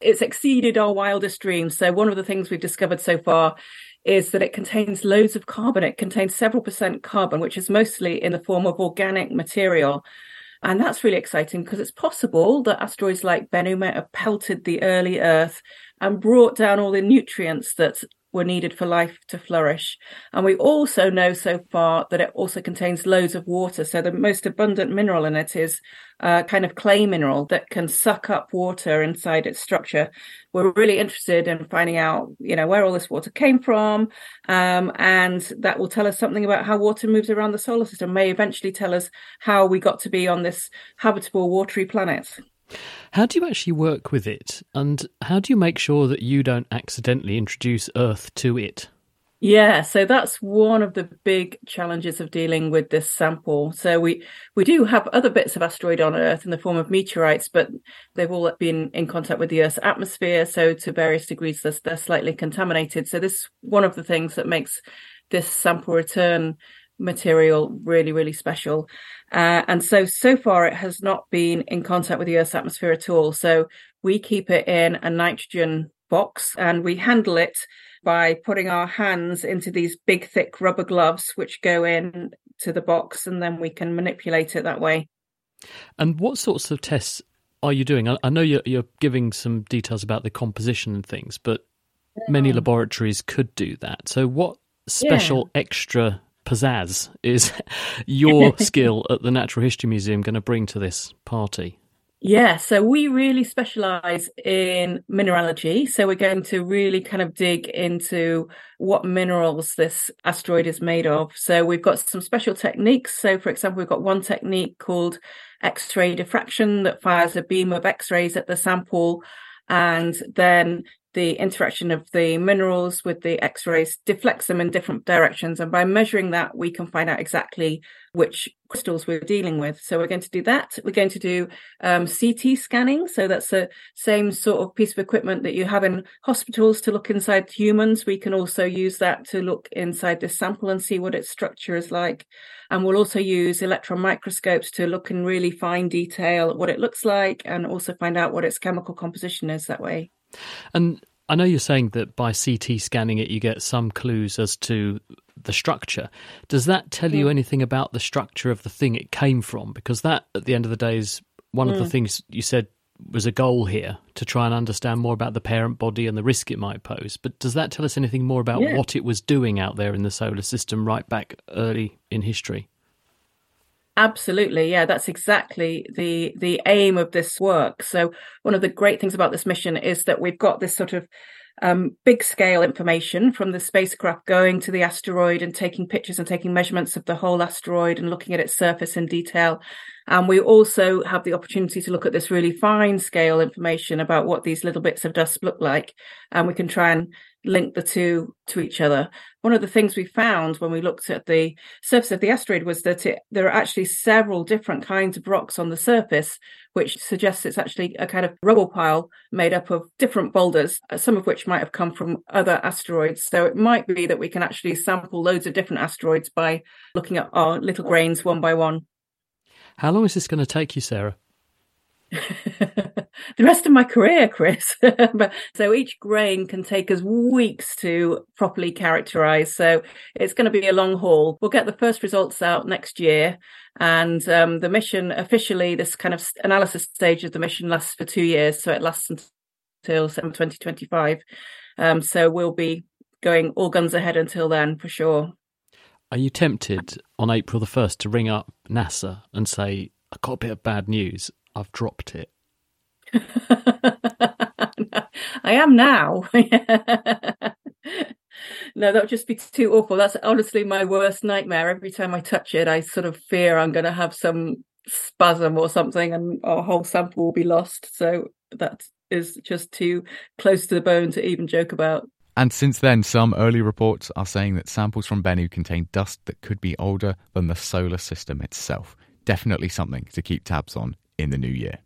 it's exceeded our wildest dreams. So one of the things we've discovered so far is that it contains loads of carbon. It contains several percent carbon, which is mostly in the form of organic material. And that's really exciting because it's possible that asteroids like Bennu might have pelted the early Earth and brought down all the nutrients that were needed for life to flourish. And we also know so far that it also contains loads of water. So the most abundant mineral in it is a kind of clay mineral that can suck up water inside its structure. We're really interested in finding out, you know, where all this water came from. Um, and that will tell us something about how water moves around the solar system, may eventually tell us how we got to be on this habitable watery planet. How do you actually work with it? And how do you make sure that you don't accidentally introduce Earth to it? Yeah, so that's one of the big challenges of dealing with this sample. So we we do have other bits of asteroid on Earth in the form of meteorites, but they've all been in contact with the Earth's atmosphere, so to various degrees they're, they're slightly contaminated. So this is one of the things that makes this sample return material really really special. Uh, and so so far it has not been in contact with the Earth's atmosphere at all. So we keep it in a nitrogen box and we handle it by putting our hands into these big thick rubber gloves which go in to the box and then we can manipulate it that way And what sorts of tests are you doing? I, I know you're, you're giving some details about the composition and things, but many laboratories could do that. So, what special extra pizzazz is your skill at the Natural History Museum going to bring to this party? yeah so we really specialize in mineralogy. So we're going to really kind of dig into what minerals this asteroid is made of. So we've got some special techniques. So for example we've got one technique called x-ray diffraction that fires a beam of x-rays at the sample and then the interaction of the minerals with the x-rays deflects them in different directions and by measuring that we can find out exactly which crystals we're dealing with. So we're going to do that. We're going to do um, ct scanning. So that's the same sort of piece of equipment that you have in hospitals to look inside humans. We can also use that to look inside this sample and see what its structure is like. And we'll also use electron microscopes to look in really fine detail at what it looks like and also find out what its chemical composition is that way And I know you're saying that by CT scanning it, you get some clues as to the structure. Does that tell you Mm. anything about the structure of the thing it came from? Because that, at the end of the day, is one of the Mm. things you said was a goal here to try and understand more about the parent body and the risk it might pose. But does that tell us anything more about Yeah. what it was doing out there in the solar system right back early in history? Absolutely, yeah, that's exactly the the aim of this work. So one of the great things about this mission is that we've got this sort of um, big scale information from the spacecraft going to the asteroid and taking pictures and taking measurements of the whole asteroid and looking at its surface in detail. And we also have the opportunity to look at this really fine scale information about what these little bits of dust look like. And we can try and link the two to each other. One of the things we found when we looked at the surface of the asteroid was that it, there are actually several different kinds of rocks on the surface, which suggests it's actually a kind of rubble pile made up of different boulders, uh, some of which might have come from other asteroids. So it might be that we can actually sample loads of different asteroids by looking at our little grains one by one. How long is this going to take you, Sarah? the rest of my career, Chris. so each grain can take us weeks to properly characterize. So it's going to be a long haul. We'll get the first results out next year. And um, the mission officially, this kind of analysis stage of the mission lasts for two years. So it lasts until September 2025. Um, so we'll be going all guns ahead until then for sure. Are you tempted on April the 1st to ring up NASA and say, I got a bit of bad news. I've dropped it. I am now. no, that would just be too awful. That's honestly my worst nightmare. Every time I touch it, I sort of fear I'm going to have some spasm or something and our whole sample will be lost. So that is just too close to the bone to even joke about. And since then, some early reports are saying that samples from Bennu contain dust that could be older than the solar system itself. Definitely something to keep tabs on in the new year.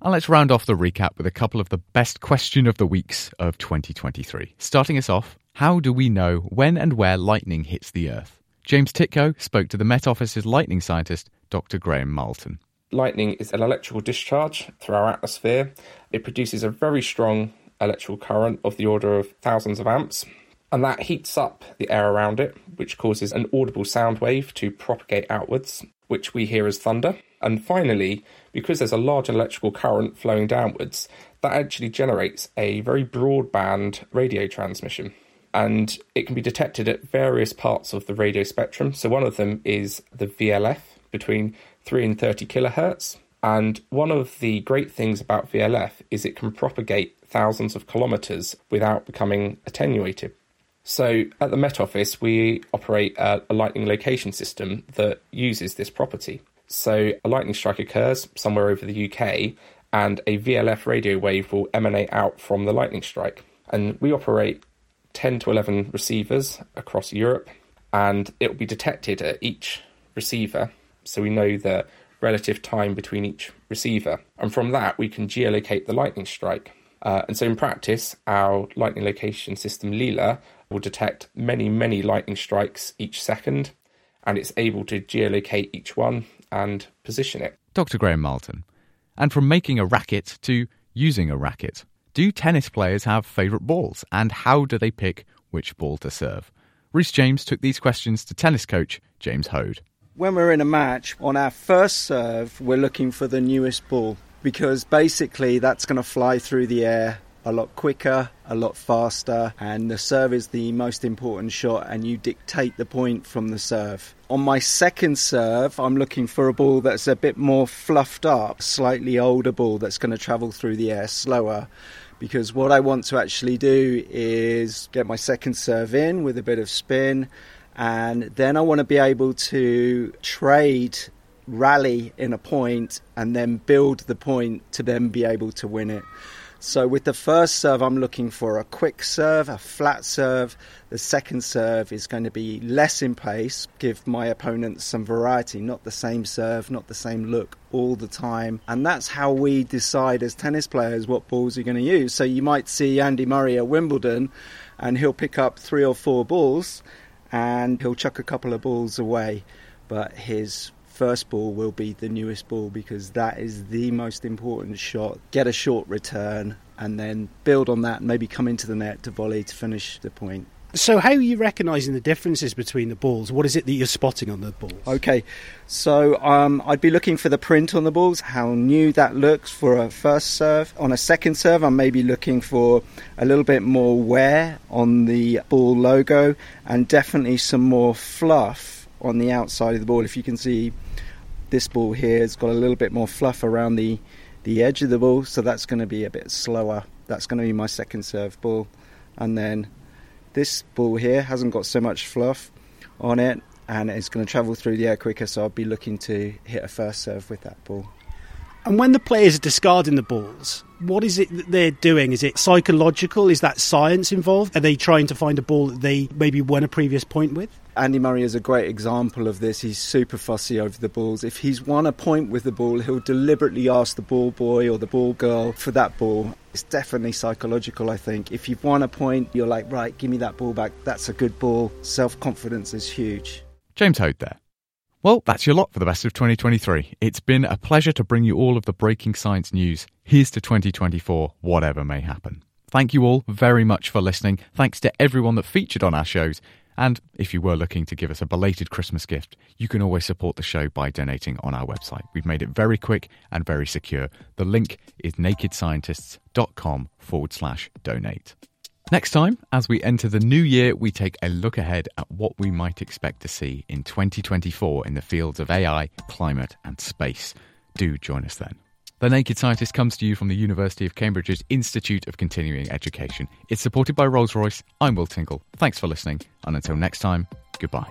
And let's round off the recap with a couple of the best question of the weeks of 2023. Starting us off, how do we know when and where lightning hits the Earth? James Tytko spoke to the Met Office's lightning scientist, Dr. Graeme Marlton. Lightning is an electrical discharge through our atmosphere. It produces a very strong electrical current of the order of thousands of amps, and that heats up the air around it, which causes an audible sound wave to propagate outwards, which we hear as thunder. And finally, because there's a large electrical current flowing downwards, that actually generates a very broadband radio transmission. And it can be detected at various parts of the radio spectrum. So, one of them is the VLF between 3 and 30 kilohertz. And one of the great things about VLF is it can propagate thousands of kilometers without becoming attenuated. So, at the Met Office, we operate a, a lightning location system that uses this property. So a lightning strike occurs somewhere over the UK, and a VLF radio wave will emanate out from the lightning strike. And we operate 10 to 11 receivers across Europe, and it will be detected at each receiver. So we know the relative time between each receiver. And from that, we can geolocate the lightning strike. Uh, and so in practice, our lightning location system, LEELA, will detect many, many lightning strikes each second, and it's able to geolocate each one and position it. Dr. Graeme Marlton. And from making a racket to using a racket, do tennis players have favourite balls and how do they pick which ball to serve? Rhys James took these questions to tennis coach James Hode. When we're in a match, on our first serve, we're looking for the newest ball because basically that's going to fly through the air a lot quicker, a lot faster, and the serve is the most important shot, and you dictate the point from the serve. On my second serve, I'm looking for a ball that's a bit more fluffed up, slightly older ball that's going to travel through the air slower. Because what I want to actually do is get my second serve in with a bit of spin, and then I want to be able to trade rally in a point and then build the point to then be able to win it. So with the first serve, I'm looking for a quick serve, a flat serve. The second serve is going to be less in pace, give my opponent some variety, not the same serve, not the same look all the time. And that's how we decide as tennis players what balls you're going to use. So you might see Andy Murray at Wimbledon and he'll pick up three or four balls and he'll chuck a couple of balls away. But his first ball will be the newest ball because that is the most important shot. Get a short return and then build on that and maybe come into the net to volley to finish the point. So, how are you recognising the differences between the balls? What is it that you're spotting on the balls? Okay, so um, I'd be looking for the print on the balls, how new that looks for a first serve. On a second serve, I'm maybe looking for a little bit more wear on the ball logo and definitely some more fluff on the outside of the ball. If you can see this ball here has got a little bit more fluff around the, the edge of the ball, so that's going to be a bit slower. That's going to be my second serve ball. And then this ball here hasn't got so much fluff on it and it's going to travel through the air quicker, so I'll be looking to hit a first serve with that ball. And when the players are discarding the balls, What is it that they're doing? Is it psychological? Is that science involved? Are they trying to find a ball that they maybe won a previous point with? Andy Murray is a great example of this. He's super fussy over the balls. If he's won a point with the ball, he'll deliberately ask the ball boy or the ball girl for that ball. It's definitely psychological, I think. If you've won a point, you're like, right, give me that ball back. That's a good ball. Self confidence is huge. James Hode there. Well, that's your lot for the best of 2023. It's been a pleasure to bring you all of the breaking science news. Here's to 2024, whatever may happen. Thank you all very much for listening. Thanks to everyone that featured on our shows. And if you were looking to give us a belated Christmas gift, you can always support the show by donating on our website. We've made it very quick and very secure. The link is nakedscientists.com forward slash donate. Next time, as we enter the new year, we take a look ahead at what we might expect to see in 2024 in the fields of AI, climate, and space. Do join us then. The Naked Scientist comes to you from the University of Cambridge's Institute of Continuing Education. It's supported by Rolls Royce. I'm Will Tingle. Thanks for listening, and until next time, goodbye.